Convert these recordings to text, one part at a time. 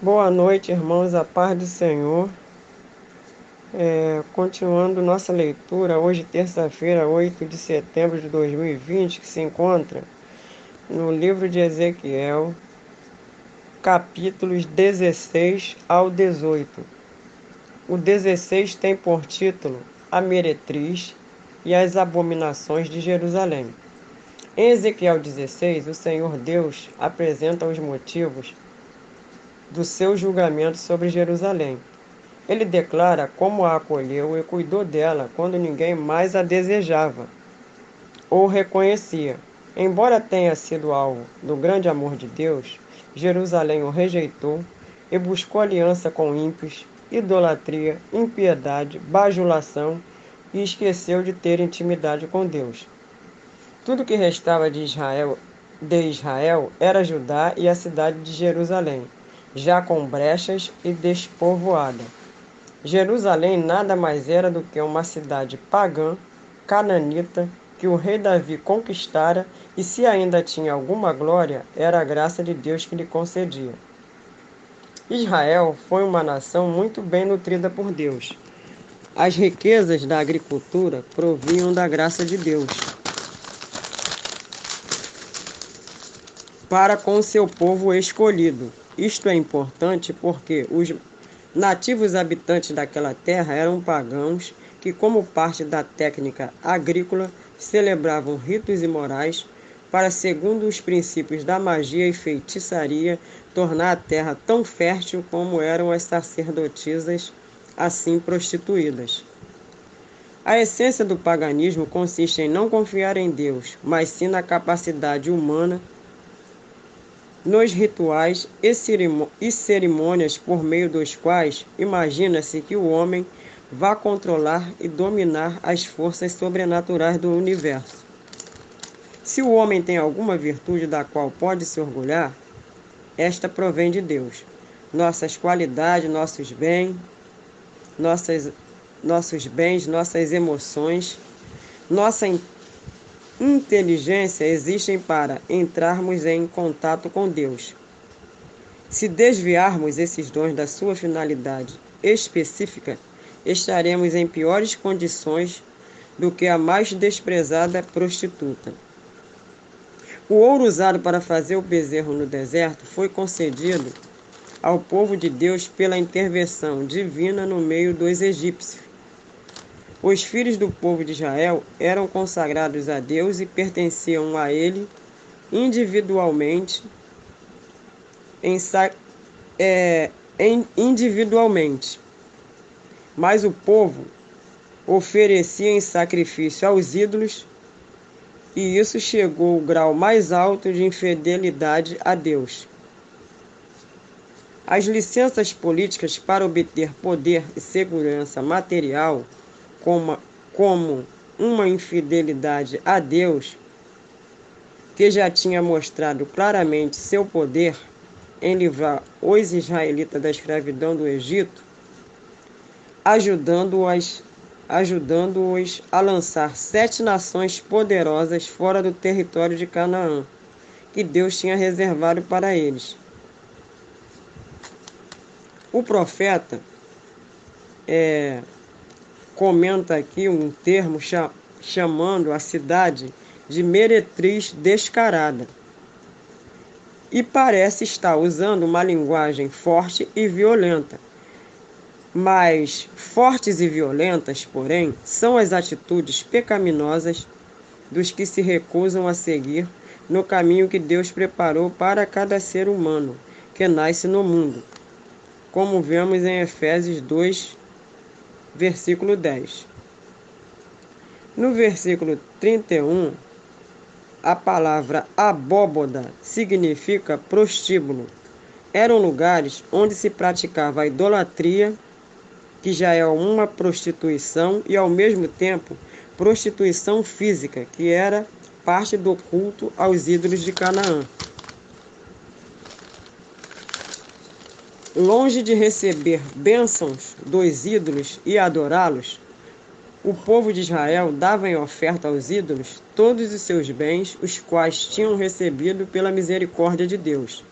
Boa noite, irmãos, a paz do Senhor. É, continuando nossa leitura, hoje, terça-feira, 8 de setembro de 2020, que se encontra no livro de Ezequiel, capítulos 16 ao 18. O 16 tem por título A Meretriz e as Abominações de Jerusalém. Em Ezequiel 16, o Senhor Deus apresenta os motivos do seu julgamento sobre Jerusalém. Ele declara como a acolheu e cuidou dela quando ninguém mais a desejava ou reconhecia. Embora tenha sido alvo do grande amor de Deus, Jerusalém o rejeitou e buscou aliança com ímpios, idolatria, impiedade, bajulação e esqueceu de ter intimidade com Deus. Tudo que restava de Israel, de Israel era Judá e a cidade de Jerusalém já com brechas e despovoada. Jerusalém nada mais era do que uma cidade pagã, cananita, que o rei Davi conquistara, e se ainda tinha alguma glória, era a graça de Deus que lhe concedia. Israel foi uma nação muito bem nutrida por Deus. As riquezas da agricultura provinham da graça de Deus. Para com seu povo escolhido, isto é importante porque os nativos habitantes daquela terra eram pagãos que, como parte da técnica agrícola, celebravam ritos imorais para, segundo os princípios da magia e feitiçaria, tornar a terra tão fértil como eram as sacerdotisas assim prostituídas. A essência do paganismo consiste em não confiar em Deus, mas sim na capacidade humana nos rituais e cerimônias por meio dos quais imagina-se que o homem vá controlar e dominar as forças sobrenaturais do universo. Se o homem tem alguma virtude da qual pode se orgulhar, esta provém de Deus. Nossas qualidades, nossos bens, nossas, nossos bens, nossas emoções, nossa inteligência existem para entrarmos em contato com Deus. Se desviarmos esses dons da sua finalidade específica, estaremos em piores condições do que a mais desprezada prostituta. O ouro usado para fazer o bezerro no deserto foi concedido ao povo de Deus pela intervenção divina no meio dos egípcios. Os filhos do povo de Israel eram consagrados a Deus e pertenciam a Ele individualmente, em, é, em, individualmente. Mas o povo oferecia em sacrifício aos ídolos, e isso chegou ao grau mais alto de infidelidade a Deus. As licenças políticas para obter poder e segurança material como, como uma infidelidade a Deus, que já tinha mostrado claramente seu poder em livrar os israelitas da escravidão do Egito, ajudando-os ajudando-os a lançar sete nações poderosas fora do território de Canaã, que Deus tinha reservado para eles. O profeta é, comenta aqui um termo chamando a cidade de meretriz descarada. E parece estar usando uma linguagem forte e violenta. Mas fortes e violentas, porém, são as atitudes pecaminosas dos que se recusam a seguir no caminho que Deus preparou para cada ser humano que nasce no mundo, como vemos em Efésios 2, versículo 10. No versículo 31, a palavra abóboda significa prostíbulo. Eram lugares onde se praticava a idolatria, que já é uma prostituição, e ao mesmo tempo prostituição física, que era parte do culto aos ídolos de Canaã. Longe de receber bênçãos dos ídolos e adorá-los, o povo de Israel dava em oferta aos ídolos todos os seus bens, os quais tinham recebido pela misericórdia de Deus.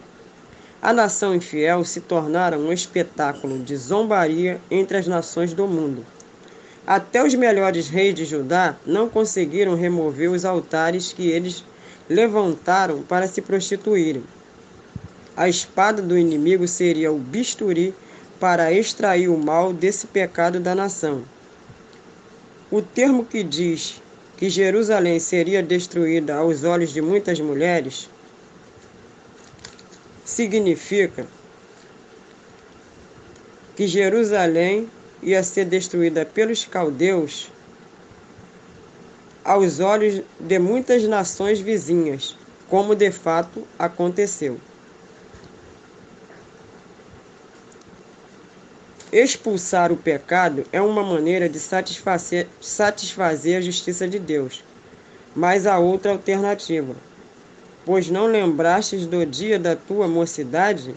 A nação infiel se tornara um espetáculo de zombaria entre as nações do mundo. Até os melhores reis de Judá não conseguiram remover os altares que eles levantaram para se prostituírem. A espada do inimigo seria o bisturi para extrair o mal desse pecado da nação. O termo que diz que Jerusalém seria destruída aos olhos de muitas mulheres significa que Jerusalém ia ser destruída pelos caldeus aos olhos de muitas nações vizinhas, como de fato aconteceu. Expulsar o pecado é uma maneira de satisfazer, satisfazer a justiça de Deus. Mas há outra alternativa. Pois não lembrastes do dia da tua mocidade?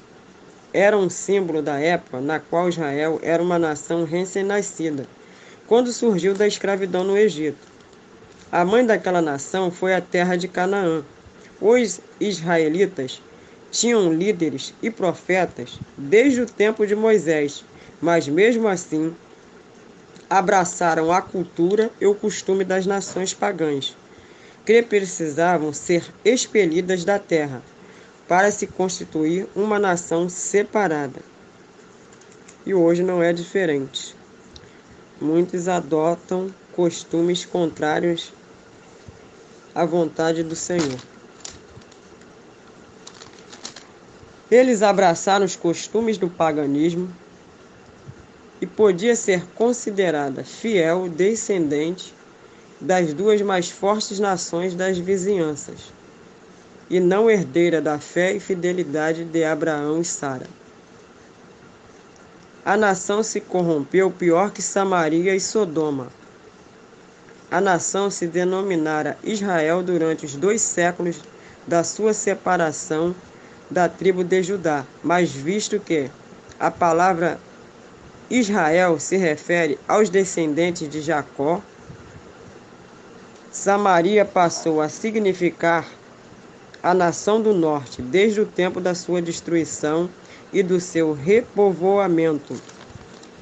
Era um símbolo da época na qual Israel era uma nação recém-nascida, quando surgiu da escravidão no Egito. A mãe daquela nação foi a terra de Canaã. Os israelitas tinham líderes e profetas desde o tempo de Moisés mas mesmo assim abraçaram a cultura e o costume das nações pagãs, que precisavam ser expelidas da terra para se constituir uma nação separada. E hoje não é diferente. Muitos adotam costumes contrários à vontade do Senhor. Eles abraçaram os costumes do paganismo e podia ser considerada fiel descendente das duas mais fortes nações das vizinhanças, e não herdeira da fé e fidelidade de Abraão e Sara. A nação se corrompeu pior que Samaria e Sodoma. A nação se denominara Israel durante os dois séculos da sua separação da tribo de Judá, mas visto que a palavra Israel se refere aos descendentes de Jacó. Samaria passou a significar a nação do norte desde o tempo da sua destruição e do seu repovoamento,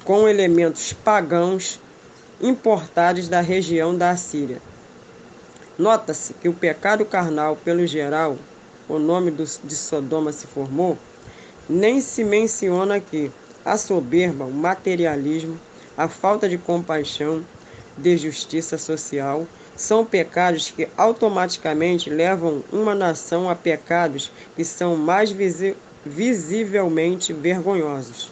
com elementos pagãos importados da região da Assíria. Nota-se que o pecado carnal, pelo geral, o nome de Sodoma se formou, nem se menciona aqui, a soberba, o materialismo, a falta de compaixão, de justiça social, são pecados que automaticamente levam uma nação a pecados que são mais visi visivelmente vergonhosos.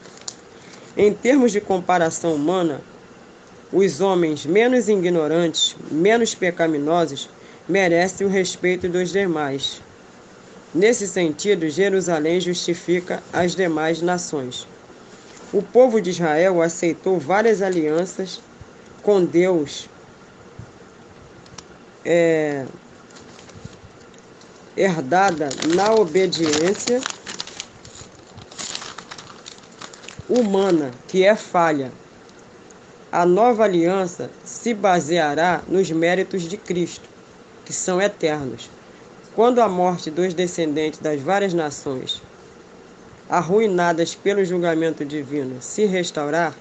Em termos de comparação humana, os homens menos ignorantes, menos pecaminosos, merecem o respeito dos demais. Nesse sentido, Jerusalém justifica as demais nações. O povo de Israel aceitou várias alianças com Deus é, herdada na obediência humana, que é falha. A nova aliança se baseará nos méritos de Cristo, que são eternos. Quando a morte dos descendentes das várias nações arruinadas pelo julgamento divino, se restaurar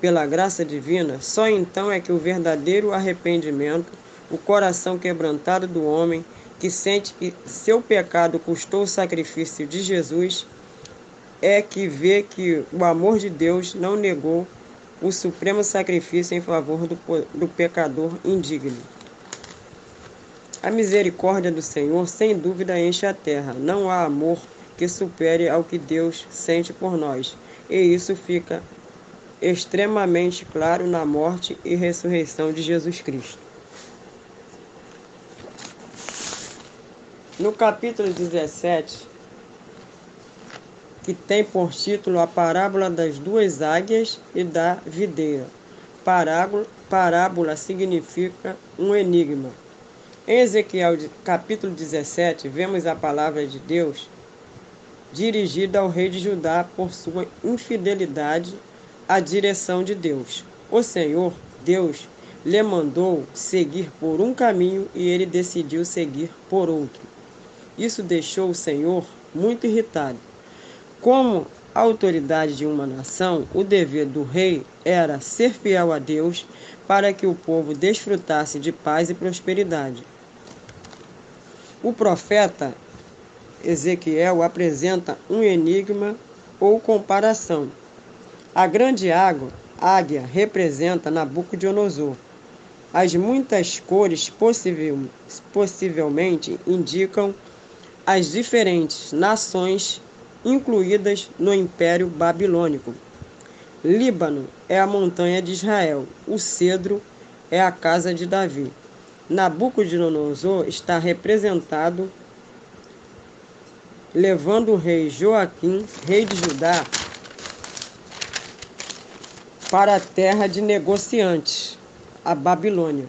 pela graça divina, só então é que o verdadeiro arrependimento, o coração quebrantado do homem, que sente que seu pecado custou o sacrifício de Jesus, é que vê que o amor de Deus não negou o supremo sacrifício em favor do, do pecador indigno. A misericórdia do Senhor, sem dúvida, enche a terra. Não há amor que supere ao que Deus sente por nós. E isso fica extremamente claro na morte e ressurreição de Jesus Cristo. No capítulo 17, que tem por título a parábola das duas águias e da videira. Parábola, parábola significa um enigma. Em Ezequiel capítulo 17, vemos a palavra de Deus dirigida ao rei de Judá por sua infidelidade à direção de Deus. O Senhor, Deus, lhe mandou seguir por um caminho e ele decidiu seguir por outro. Isso deixou o Senhor muito irritado. Como autoridade de uma nação, o dever do rei era ser fiel a Deus para que o povo desfrutasse de paz e prosperidade. O profeta Ezequiel apresenta um enigma ou comparação. A grande água, águia representa Nabucodonosor. As muitas cores possivel, possivelmente indicam as diferentes nações incluídas no Império Babilônico. Líbano é a montanha de Israel, o cedro é a casa de Davi. Nabucodonosor está representado levando o rei Joaquim, rei de Judá, para a terra de negociantes, a Babilônia.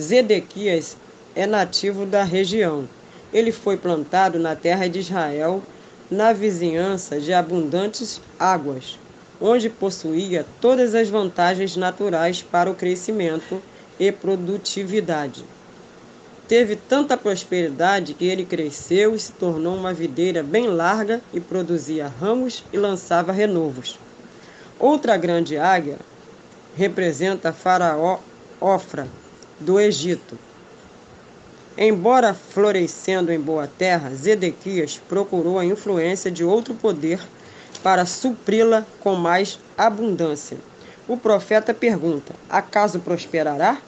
Zedequias é nativo da região. Ele foi plantado na terra de Israel, na vizinhança de abundantes águas, onde possuía todas as vantagens naturais para o crescimento e produtividade. Teve tanta prosperidade que ele cresceu e se tornou uma videira bem larga e produzia ramos e lançava renovos. Outra grande águia representa Faraó Ofra, do Egito. Embora florescendo em boa terra, Zedequias procurou a influência de outro poder para supri-la com mais abundância. O profeta pergunta: Acaso prosperará?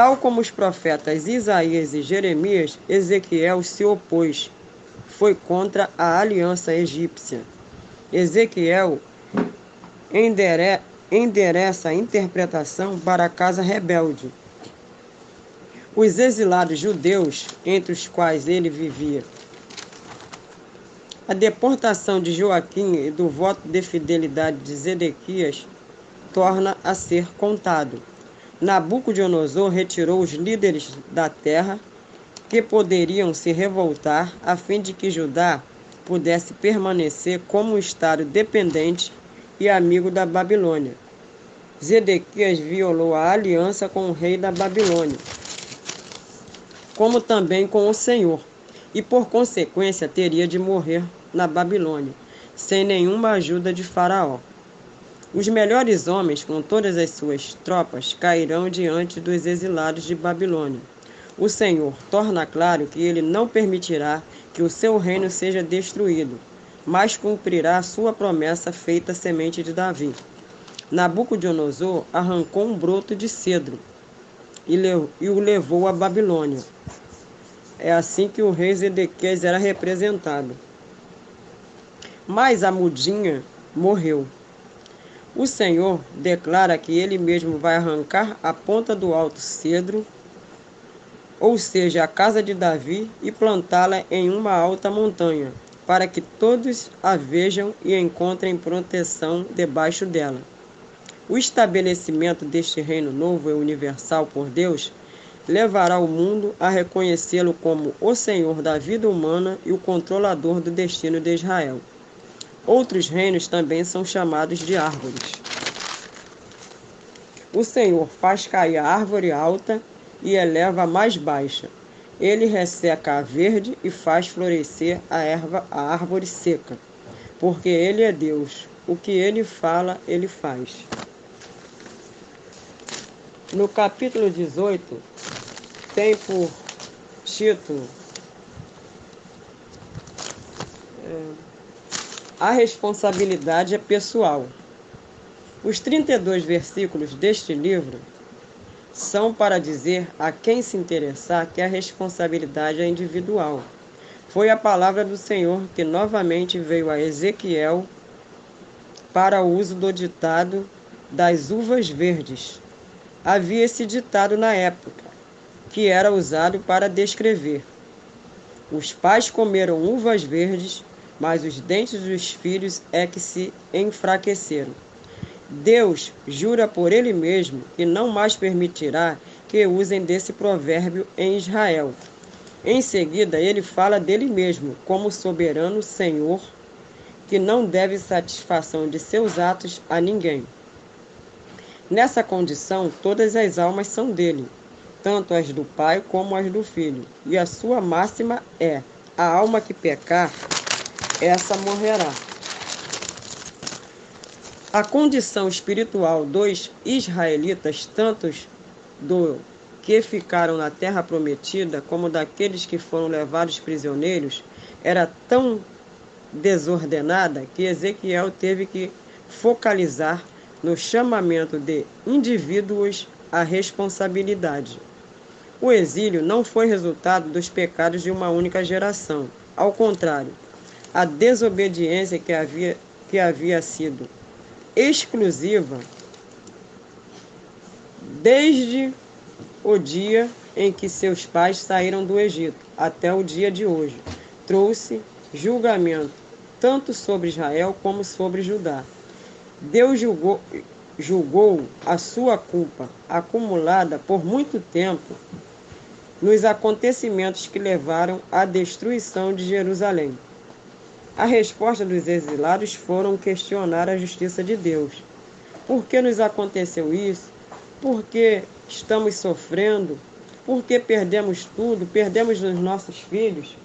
Tal como os profetas Isaías e Jeremias, Ezequiel se opôs. Foi contra a aliança egípcia. Ezequiel endere, endereça a interpretação para a casa rebelde. Os exilados judeus, entre os quais ele vivia. A deportação de Joaquim e do voto de fidelidade de Zedequias torna a ser contado. Nabucodonosor retirou os líderes da terra que poderiam se revoltar a fim de que Judá pudesse permanecer como um estado dependente e amigo da Babilônia. Zedequias violou a aliança com o rei da Babilônia, como também com o Senhor, e por consequência teria de morrer na Babilônia, sem nenhuma ajuda de Faraó. Os melhores homens, com todas as suas tropas, cairão diante dos exilados de Babilônia. O Senhor torna claro que ele não permitirá que o seu reino seja destruído, mas cumprirá a sua promessa feita à semente de Davi. Nabucodonosor arrancou um broto de cedro e, e o levou à Babilônia. É assim que o rei Zedequias era representado. Mas a mudinha morreu. O Senhor declara que ele mesmo vai arrancar a ponta do alto cedro, ou seja, a casa de Davi, e plantá-la em uma alta montanha, para que todos a vejam e encontrem proteção debaixo dela. O estabelecimento deste reino novo e universal por Deus levará o mundo a reconhecê-lo como o Senhor da vida humana e o controlador do destino de Israel. Outros reinos também são chamados de árvores. O Senhor faz cair a árvore alta e eleva a mais baixa. Ele resseca a verde e faz florescer a erva, a árvore seca. Porque ele é Deus. O que ele fala, ele faz. No capítulo 18, tem por título. É, a responsabilidade é pessoal. Os 32 versículos deste livro são para dizer a quem se interessar que a responsabilidade é individual. Foi a palavra do Senhor que novamente veio a Ezequiel para o uso do ditado das uvas verdes. Havia esse ditado na época, que era usado para descrever. Os pais comeram uvas verdes mas os dentes dos filhos é que se enfraqueceram. Deus jura por ele mesmo que não mais permitirá que usem desse provérbio em Israel. Em seguida, ele fala dele mesmo como soberano Senhor, que não deve satisfação de seus atos a ninguém. Nessa condição, todas as almas são dele, tanto as do pai como as do filho, e a sua máxima é: a alma que pecar essa morrerá. A condição espiritual dos israelitas, tantos do que ficaram na terra prometida, como daqueles que foram levados prisioneiros, era tão desordenada que Ezequiel teve que focalizar no chamamento de indivíduos à responsabilidade. O exílio não foi resultado dos pecados de uma única geração. Ao contrário, a desobediência que havia, que havia sido exclusiva desde o dia em que seus pais saíram do Egito até o dia de hoje trouxe julgamento tanto sobre Israel como sobre Judá. Deus julgou, julgou a sua culpa acumulada por muito tempo nos acontecimentos que levaram à destruição de Jerusalém. A resposta dos exilados foram questionar a justiça de Deus. Por que nos aconteceu isso? Por que estamos sofrendo? Por que perdemos tudo? Perdemos os nossos filhos?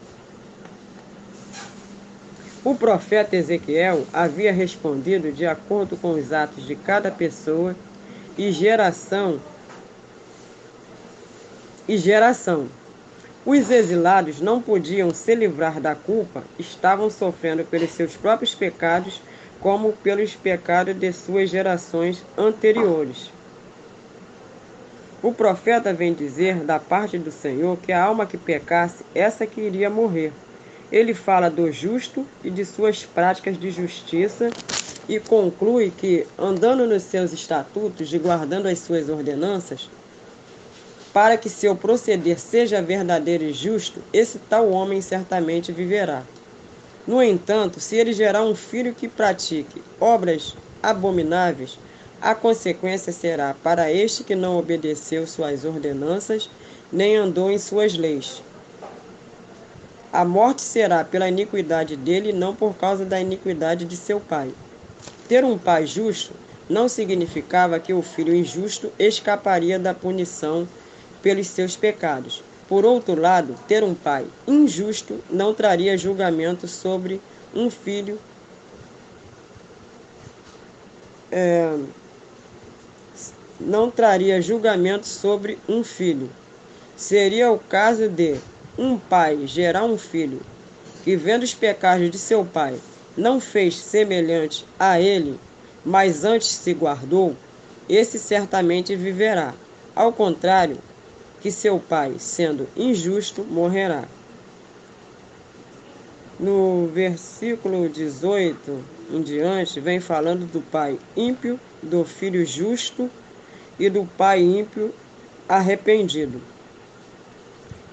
O profeta Ezequiel havia respondido de acordo com os atos de cada pessoa e geração e geração. Os exilados não podiam se livrar da culpa, estavam sofrendo pelos seus próprios pecados, como pelos pecados de suas gerações anteriores. O profeta vem dizer da parte do Senhor que a alma que pecasse, essa que iria morrer. Ele fala do justo e de suas práticas de justiça e conclui que, andando nos seus estatutos e guardando as suas ordenanças, para que seu proceder seja verdadeiro e justo, esse tal homem certamente viverá. No entanto, se ele gerar um filho que pratique obras abomináveis, a consequência será para este que não obedeceu suas ordenanças, nem andou em suas leis. A morte será pela iniquidade dele, não por causa da iniquidade de seu pai. Ter um pai justo não significava que o filho injusto escaparia da punição pelos seus pecados. Por outro lado, ter um pai injusto não traria julgamento sobre um filho é, não traria julgamento sobre um filho. Seria o caso de um pai gerar um filho que, vendo os pecados de seu pai, não fez semelhante a ele, mas antes se guardou, esse certamente viverá. Ao contrário, que seu pai, sendo injusto, morrerá. No versículo 18 em diante, vem falando do pai ímpio, do filho justo e do pai ímpio arrependido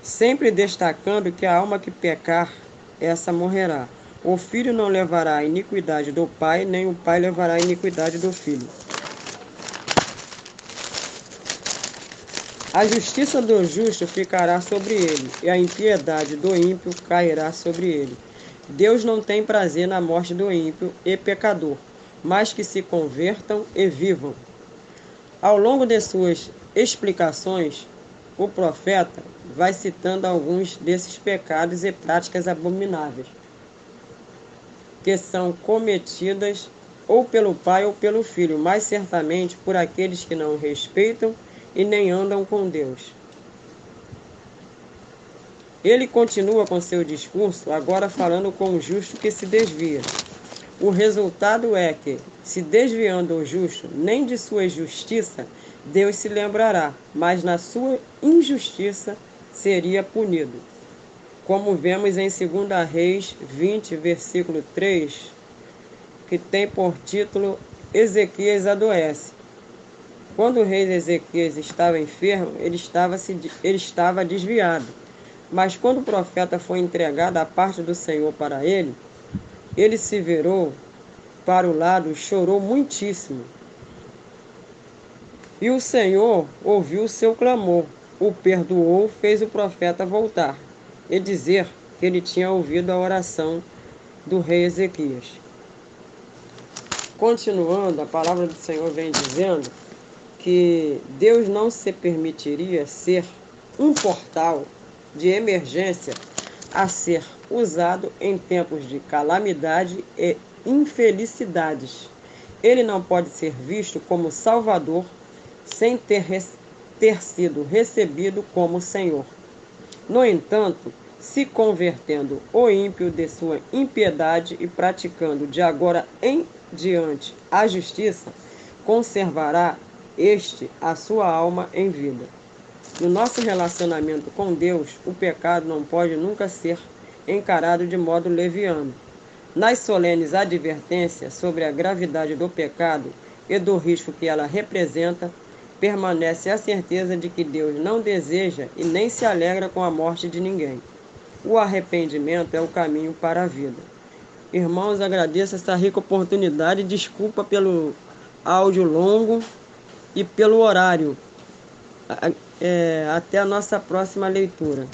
sempre destacando que a alma que pecar, essa morrerá. O filho não levará a iniquidade do pai, nem o pai levará a iniquidade do filho. A justiça do justo ficará sobre ele, e a impiedade do ímpio cairá sobre ele. Deus não tem prazer na morte do ímpio e pecador, mas que se convertam e vivam. Ao longo de suas explicações, o profeta vai citando alguns desses pecados e práticas abomináveis que são cometidas ou pelo pai ou pelo filho, mas certamente por aqueles que não respeitam e nem andam com Deus. Ele continua com seu discurso, agora falando com o justo que se desvia. O resultado é que, se desviando o justo nem de sua justiça, Deus se lembrará, mas na sua injustiça seria punido. Como vemos em 2 Reis 20, versículo 3, que tem por título Ezequias adoece. Quando o rei Ezequias estava enfermo, ele estava, se, ele estava desviado. Mas quando o profeta foi entregado a parte do Senhor para ele, ele se virou para o lado e chorou muitíssimo. E o Senhor ouviu o seu clamor, o perdoou, fez o profeta voltar e dizer que ele tinha ouvido a oração do rei Ezequias. Continuando, a palavra do Senhor vem dizendo que Deus não se permitiria ser um portal de emergência a ser usado em tempos de calamidade e infelicidades. Ele não pode ser visto como Salvador sem ter, ter sido recebido como Senhor. No entanto, se convertendo o ímpio de sua impiedade e praticando de agora em diante a justiça, conservará este a sua alma em vida. No nosso relacionamento com Deus, o pecado não pode nunca ser encarado de modo leviano. Nas solenes advertências sobre a gravidade do pecado e do risco que ela representa, permanece a certeza de que Deus não deseja e nem se alegra com a morte de ninguém. O arrependimento é o caminho para a vida. Irmãos, agradeço essa rica oportunidade. Desculpa pelo áudio longo e pelo horário. É, até a nossa próxima leitura.